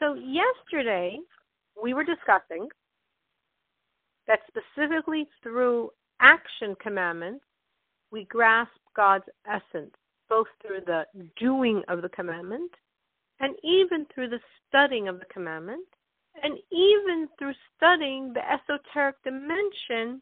So, yesterday we were discussing that specifically through action commandments, we grasp God's essence, both through the doing of the commandment and even through the studying of the commandment, and even through studying the esoteric dimension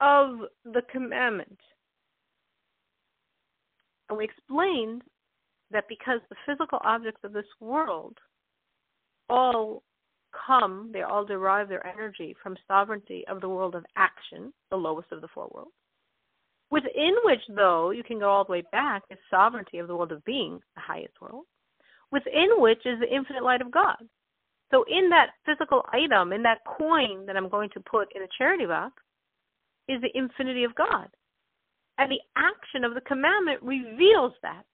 of the commandment. And we explained that because the physical objects of this world all come, they all derive their energy from sovereignty of the world of action, the lowest of the four worlds, within which, though, you can go all the way back, is sovereignty of the world of being, the highest world, within which is the infinite light of God. So, in that physical item, in that coin that I'm going to put in a charity box, is the infinity of God. And the action of the commandment reveals that.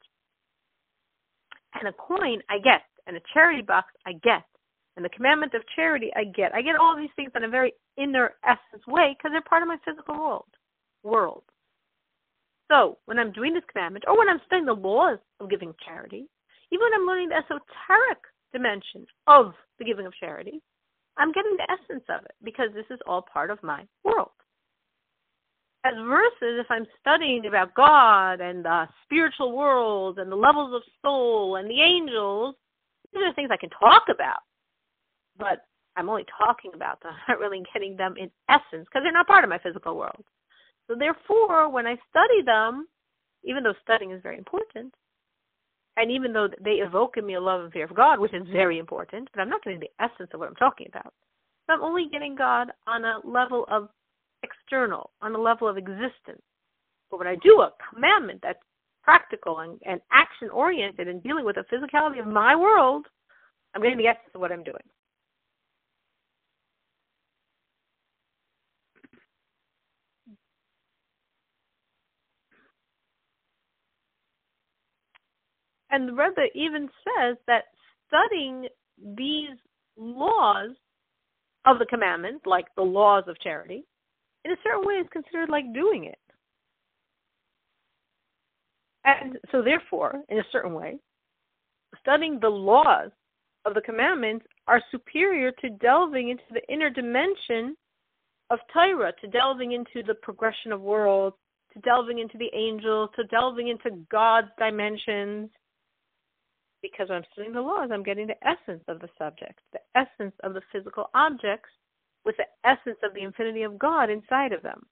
And a coin I get, and a charity box I get, and the commandment of charity I get. I get all these things in a very inner essence way because they're part of my physical world. World. So when I'm doing this commandment, or when I'm studying the laws of giving charity, even when I'm learning the esoteric dimension of the giving of charity, I'm getting the essence of it because this is all part of my world. As versus if I'm studying about God and the spiritual world and the levels of soul and the angels, these are things I can talk about but I'm only talking about them. Not really getting them in essence because they're not part of my physical world. So therefore, when I study them, even though studying is very important, and even though they evoke in me a love and fear of God, which is very important, but I'm not getting the essence of what I'm talking about. So I'm only getting God on a level of external, on a level of existence. But when I do a commandment that's practical and, and action oriented and dealing with the physicality of my world, I'm getting the essence of what I'm doing. And the Rebbe even says that studying these laws of the commandment, like the laws of charity, in a certain way is considered like doing it. And so, therefore, in a certain way, studying the laws of the commandments are superior to delving into the inner dimension of Torah, to delving into the progression of worlds, to delving into the angels, to delving into God's dimensions, because when I'm studying the laws, I'm getting the essence of the subject, the essence of the physical objects with the essence of the infinity of God inside of them.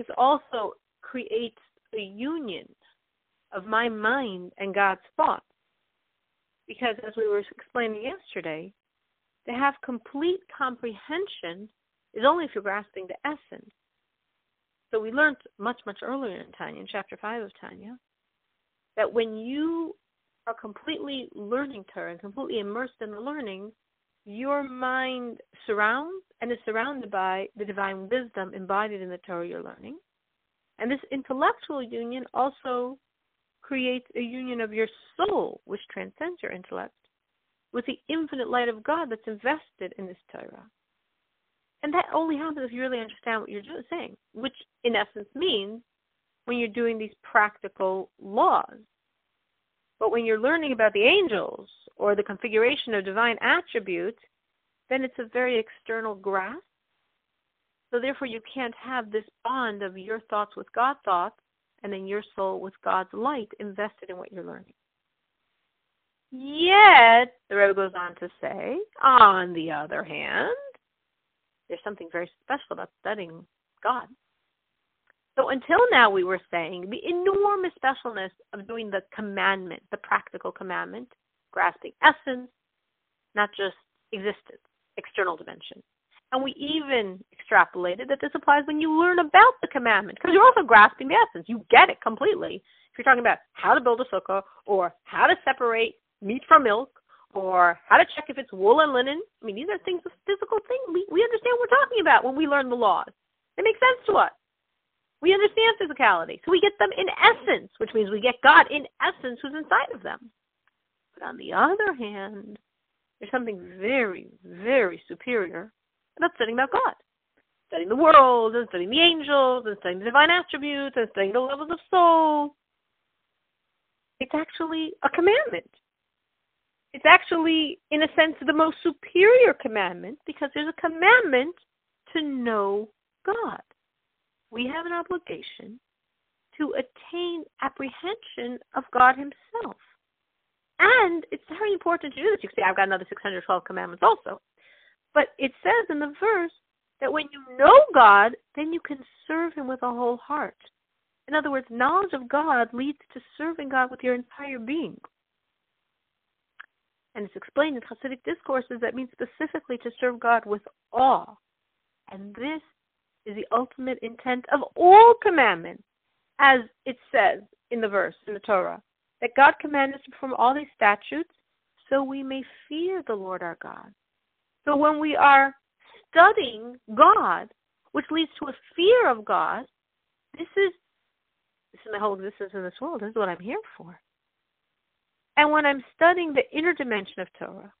This also creates a union of my mind and God's thoughts. Because as we were explaining yesterday, to have complete comprehension is only if you're grasping the essence. So we learned much, much earlier in Tanya, in chapter 5 of Tanya, that when you are completely learning Torah and completely immersed in the learning, your mind surrounds and is surrounded by the divine wisdom embodied in the Torah you're learning. And this intellectual union also creates a union of your soul, which transcends your intellect, with the infinite light of God that's invested in this Torah. And that only happens if you really understand what you're saying, which in essence means when you're doing these practical laws. But when you're learning about the angels or the configuration of divine attributes, then it's a very external grasp. So therefore you can't have this bond of your thoughts with God's thoughts and then your soul with God's light invested in what you're learning. Yet, the Rebbe goes on to say, on the other hand, there's something very special about studying God. So until now, we were saying the enormous specialness of doing the commandment, the practical commandment, grasping essence, not just existence, external dimension. And we even extrapolated that this applies when you learn about the commandment, because you're also grasping the essence. You get it completely. If you're talking about how to build a sukkah or how to separate meat from milk or how to check if it's wool and linen. I mean, these are things, physical things. We, we understand what we're talking about when we learn the laws. They make sense to us. We understand physicality. So we get them in essence, which means we get God in essence who's inside of them. But on the other hand, there's something very, very superior about studying about God. Studying the world and studying the angels and studying the divine attributes and studying the levels of soul. it's actually a commandment. It's actually, in a sense, the most superior commandment because there's a commandment to know God. We have an obligation to attain apprehension of God Himself. And it's very important to do this. You can say, I've got another 612 commandments also. But it says in the verse that when you know God, then you can serve Him with a whole heart. In other words, knowledge of God leads to serving God with your entire being. And it's explained in Hasidic discourses that means specifically to serve God with awe. And this is the ultimate intent of all commandments, as it says in the verse in the Torah, that God commanded us to perform all these statutes so we may fear the Lord our God. So when we are studying God, which leads to a fear of God, this is this is my whole existence in this world. This is what I'm here for. And when I'm studying the inner dimension of Torah,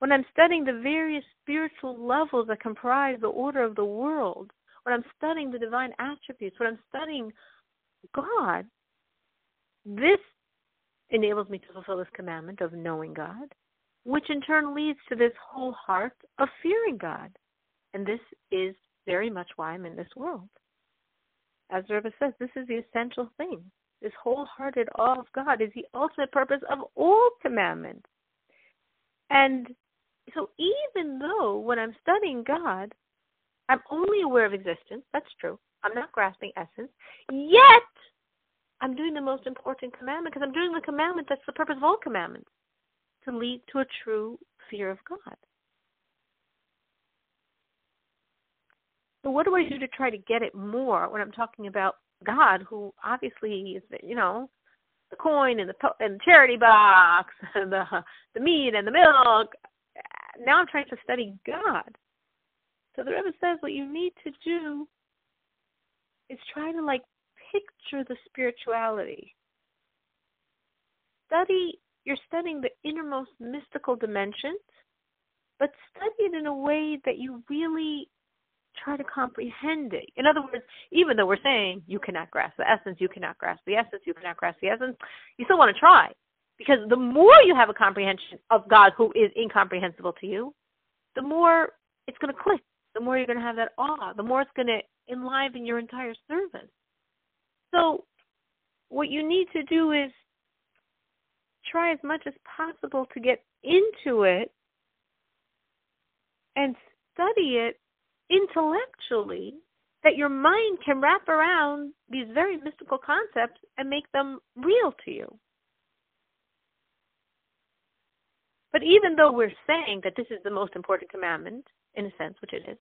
when I'm studying the various spiritual levels that comprise the order of the world, when I'm studying the divine attributes, when I'm studying God, this enables me to fulfill this commandment of knowing God, which in turn leads to this whole heart of fearing God. And this is very much why I'm in this world. As Rebbe says, this is the essential thing. This wholehearted awe of God is the ultimate purpose of all commandments. And so even though when I'm studying God, I'm only aware of existence, that's true. I'm not grasping essence. Yet I'm doing the most important commandment because I'm doing the commandment that's the purpose of all commandments to lead to a true fear of God. So what do I do to try to get it more when I'm talking about God, who obviously is, you know, the coin and the and the charity box, and the the meat and the milk. Now I'm trying to study God. So the Rebbe says what you need to do is try to like picture the spirituality. Study, you're studying the innermost mystical dimensions, but study it in a way that you really try to comprehend it. In other words, even though we're saying you cannot grasp the essence, you cannot grasp the essence, you cannot grasp the essence, you still want to try. Because the more you have a comprehension of God who is incomprehensible to you, the more it's going to click, the more you're going to have that awe, the more it's going to enliven your entire service. So, what you need to do is try as much as possible to get into it and study it intellectually that your mind can wrap around these very mystical concepts and make them real to you. But even though we're saying that this is the most important commandment, in a sense, which it is,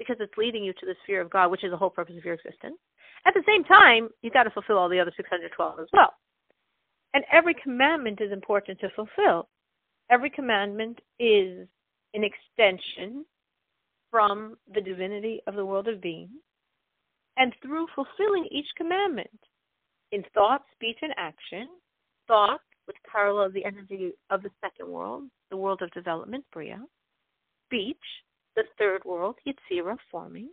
because it's leading you to this fear of God, which is the whole purpose of your existence, at the same time, you've got to fulfill all the other 612 as well. And every commandment is important to fulfill. Every commandment is an extension from the divinity of the world of being, and through fulfilling each commandment in thought, speech, and action, thought, which parallels the energy of the second world, the world of development, Bria, speech, the third world, Yetzirah, forming,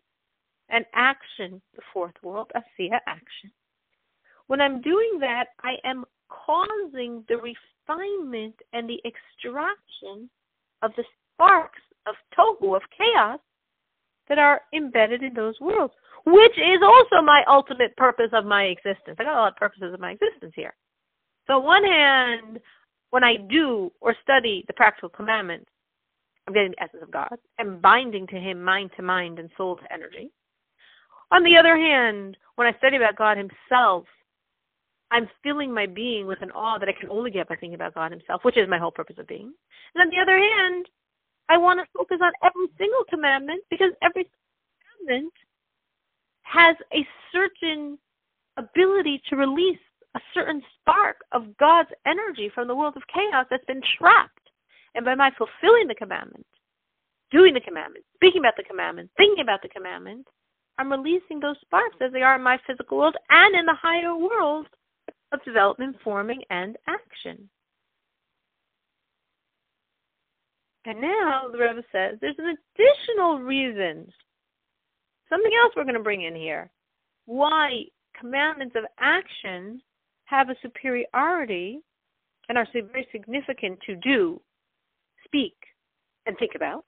and action, the fourth world, Asiya, action. When I'm doing that, I am causing the refinement and the extraction of the sparks of tohu, of chaos, that are embedded in those worlds, which is also my ultimate purpose of my existence. I got a lot of purposes of my existence here. So, on one hand, when I do or study the practical commandments, I'm getting the essence of God and binding to Him mind to mind and soul to energy. On the other hand, when I study about God Himself, I'm filling my being with an awe that I can only get by thinking about God Himself, which is my whole purpose of being. And on the other hand, I want to focus on every single commandment because every commandment has a certain ability to release a certain spark of God's energy from the world of chaos that's been trapped. And by my fulfilling the commandment, doing the commandment, speaking about the commandment, thinking about the commandment, I'm releasing those sparks as they are in my physical world and in the higher world of development, forming, and action. And now the Rebbe says there's an additional reason, something else we're going to bring in here, why commandments of action have a superiority and are very significant to do, speak, and think about.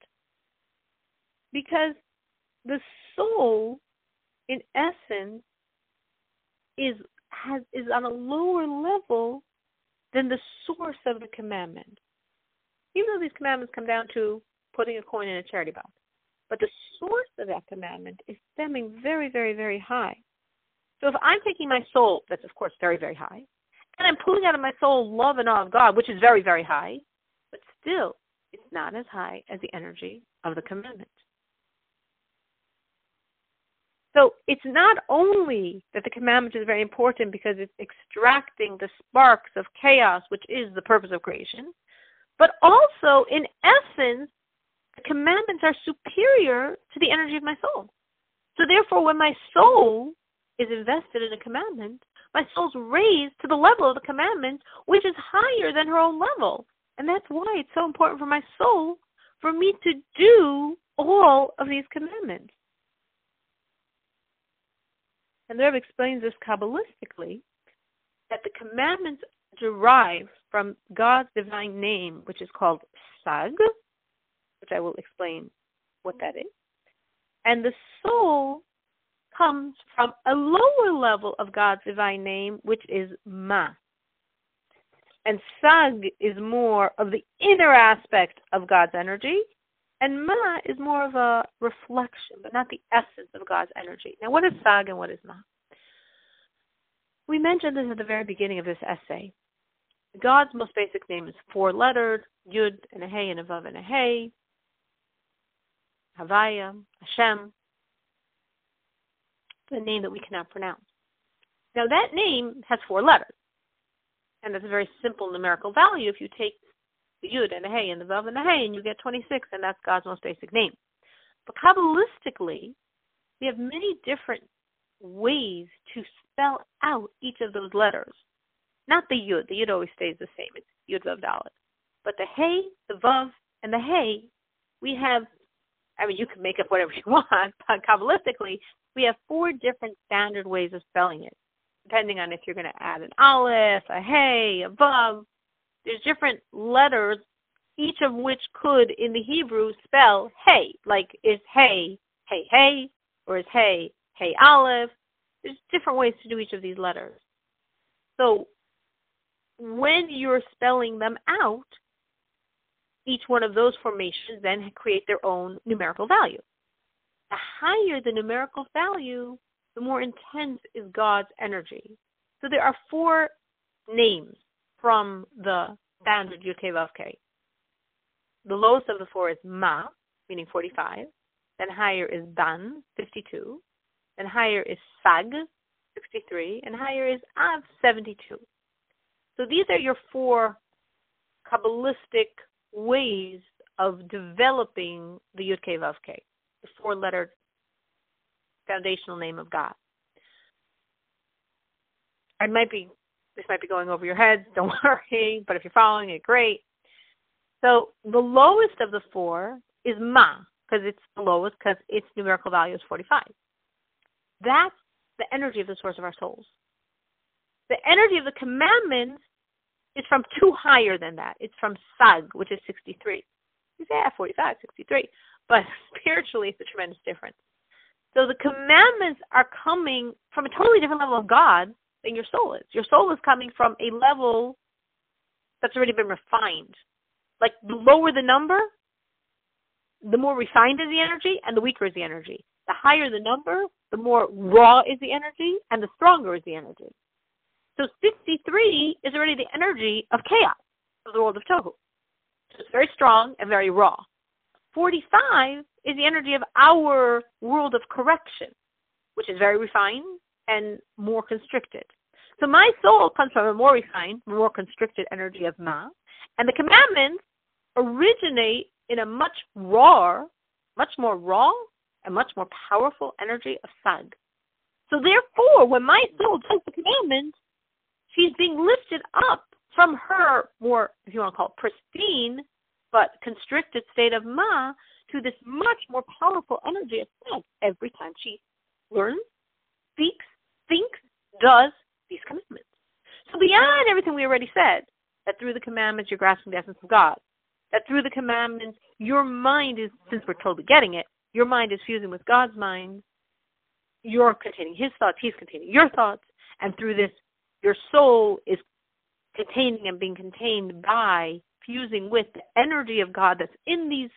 Because the soul, in essence, is has is on a lower level than the source of the commandment. Even though these commandments come down to putting a coin in a charity box. But the source of that commandment is stemming very, very, very high. So if I'm taking my soul, that's of course very, very high, and I'm pulling out of my soul love and awe of God, which is very, very high, but still it's not as high as the energy of the commandment. So it's not only that the commandment is very important because it's extracting the sparks of chaos, which is the purpose of creation, but also, in essence, the commandments are superior to the energy of my soul. So therefore, when my soul is invested in a commandment, my soul's raised to the level of the commandment, which is higher than her own level. And that's why it's so important for my soul for me to do all of these commandments. And the Rebbe explains this Kabbalistically that the commandments derive from God's divine name, which is called Sag, which I will explain what that is. And the soul comes from a lower level of God's divine name, which is Ma. And Sag is more of the inner aspect of God's energy, and Ma is more of a reflection, but not the essence of God's energy. Now, what is Sag and what is Ma? We mentioned this at the very beginning of this essay. God's most basic name is four lettered, Yud and a Hey and a Vav and a Hey, Havaya, Hashem, the name that we cannot pronounce. Now that name has four letters, and that's a very simple numerical value. If you take the Yud and the Hey and the Vav and the Hey, and you get 26, and that's God's most basic name. But Kabbalistically, we have many different ways to spell out each of those letters. Not the Yud. The Yud always stays the same. It's Yud Vav Dalet. But the Hey, the Vav, and the Hey, we have I mean, you can make up whatever you want, but Kabbalistically, we have four different standard ways of spelling it, depending on if you're going to add an aleph, a hey, a vav. There's different letters, each of which could, in the Hebrew, spell hey, like is hey, hey, hey, or is hey, hey, aleph. There's different ways to do each of these letters. So when you're spelling them out, each one of those formations then create their own numerical value. The higher the numerical value, the more intense is God's energy. So there are four names from the standard Yud The lowest of the four is Ma, meaning 45. Then higher is Ban, 52. Then higher is Sag, 63. And higher is Av, 72. So these are your four Kabbalistic ways of developing the Yud Vav the four letter foundational name of God. I might be this might be going over your heads, don't worry, but if you're following it, great. So the lowest of the four is Ma, because it's the lowest because its numerical value is 45. That's the energy of the source of our souls. The energy of the commandments is from two higher than that. It's from Sag, which is 63. You say, yeah, 45, 63. But spiritually, it's a tremendous difference. So the commandments are coming from a totally different level of God than your soul is. Your soul is coming from a level that's already been refined. Like the lower the number, the more refined is the energy and the weaker is the energy. The higher the number, the more raw is the energy and the stronger is the energy. So 63 is already the energy of chaos, of the world of Tohu. So it's very strong and very raw. 45 is the energy of our world of correction, which is very refined and more constricted. So my soul comes from a more refined, more constricted energy of Ma, and the commandments originate in a much rawer, much more raw, and much more powerful energy of Sag. So therefore, when my soul does the commandments, she's being lifted up from her more, if you want to call it pristine, but constricted state of Ma to this much more powerful energy of God every time she learns, speaks, thinks, does these commandments. So beyond everything we already said, that through the commandments you're grasping the essence of God. That through the commandments your mind is, since we're totally getting it, your mind is fusing with God's mind. You're containing His thoughts, He's containing your thoughts, and through this, your soul is containing and being contained by fusing with the energy of God that's in these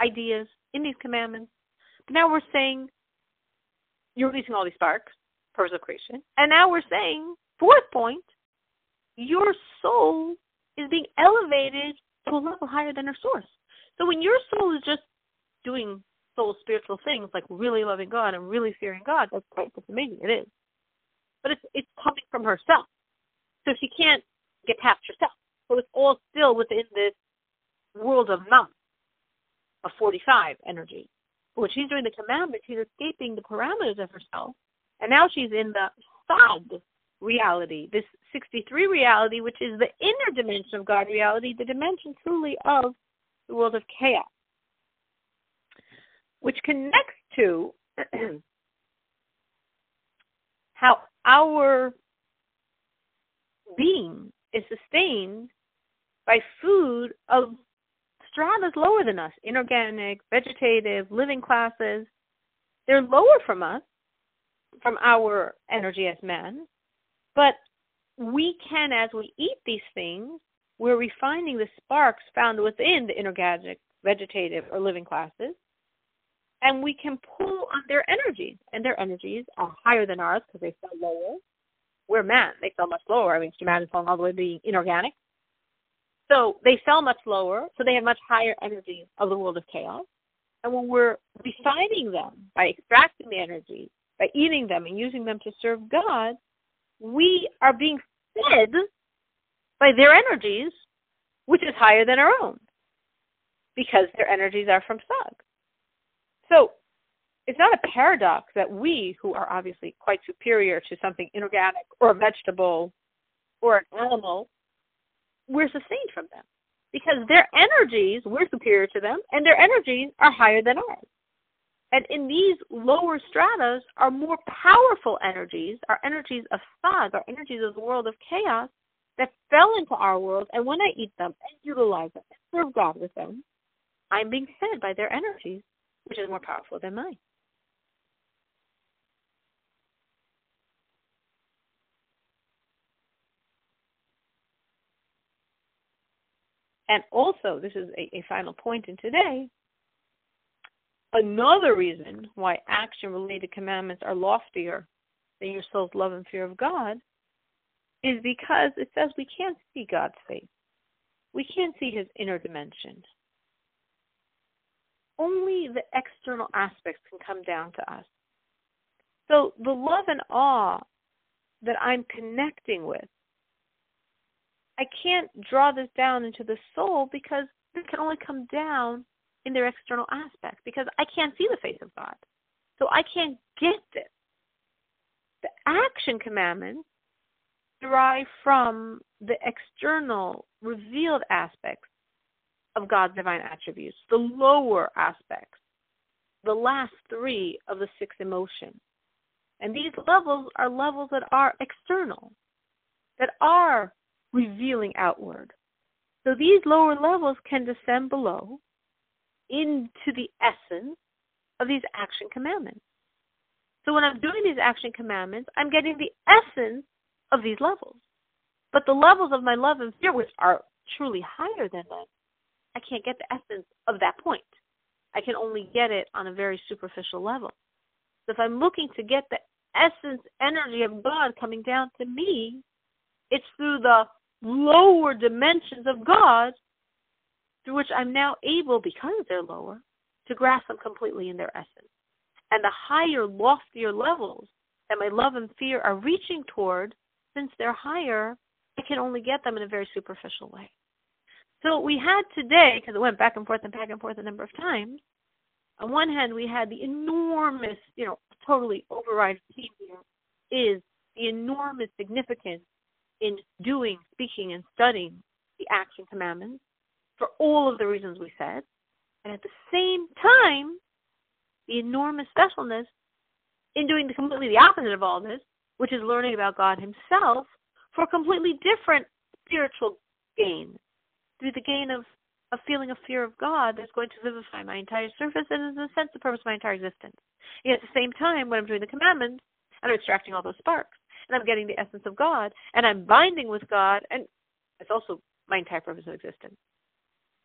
ideas, in these commandments. But now we're saying you're releasing all these sparks, purpose of creation. And now we're saying, fourth point, your soul is being elevated to a level higher than our source. So when your soul is just doing soul spiritual things like really loving God and really fearing God, that's great, that's amazing, it is. But it's it's coming from herself. So she can't get past herself. So it's all still within this world of none, of 45 energy. When she's doing the commandment, she's escaping the parameters of herself. And now she's in the Sag reality, this 63 reality, which is the inner dimension of God reality, the dimension truly of the world of chaos, which connects to how our being is sustained by food of stratas lower than us inorganic, vegetative, living classes. They're lower from us, from our energy as men, but we can, as we eat these things, we're refining the sparks found within the inorganic, vegetative, or living classes, and we can pull on their energies, and their energies are higher than ours because they fell lower. We're man; they fell much lower. I mean, man is falling all the way to being inorganic. So they fell much lower, so they have much higher energies of the world of chaos. And when we're refining them by extracting the energy, by eating them and using them to serve God, we are being fed by their energies, which is higher than our own, because their energies are from Sag. So it's not a paradox that we, who are obviously quite superior to something inorganic or a vegetable or an animal, we're sustained from them. Because their energies, we're superior to them, and their energies are higher than ours. And in these lower stratas are more powerful energies, our energies of Sag, our energies of the world of chaos, that fell into our world. And when I eat them and utilize them and serve God with them, I'm being fed by their energies, which is more powerful than mine. And also, this is a, a final point in today, Another reason why action related commandments are loftier than your soul's love and fear of God is because it says we can't see God's face. We can't see his inner dimension. Only the external aspects can come down to us. So the love and awe that I'm connecting with, I can't draw this down into the soul because it can only come down in their external aspects because I can't see the face of God. So I can't get this. The action commandments derive from the external, revealed aspects of God's divine attributes, the lower aspects, the last three of the six emotions. And these levels are levels that are external, that are revealing outward. So these lower levels can descend below into the essence of these action commandments. So when I'm doing these action commandments, I'm getting the essence of these levels. But the levels of my love and fear, which are truly higher than that, I can't get the essence of that point. I can only get it on a very superficial level. So if I'm looking to get the essence energy of God coming down to me, it's through the lower dimensions of God through which I'm now able, because they're lower, to grasp them completely in their essence. And the higher, loftier levels that my love and fear are reaching toward, since they're higher, I can only get them in a very superficial way. So we had today, because it went back and forth and back and forth a number of times, on one hand, we had the enormous, you know, totally override theme here is the enormous significance in doing, speaking, and studying the action commandments for all of the reasons we said. And at the same time, the enormous specialness in doing the completely the opposite of all this, which is learning about God Himself for a completely different spiritual gain? Through the gain of a feeling of fear of God that's going to vivify my entire surface and, in a sense, the purpose of my entire existence. Yet at the same time, when I'm doing the commandments, I'm extracting all those sparks, and I'm getting the essence of God, and I'm binding with God, and it's also my entire purpose of existence.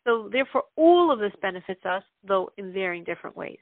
So, therefore, all of this benefits us, though in varying different ways.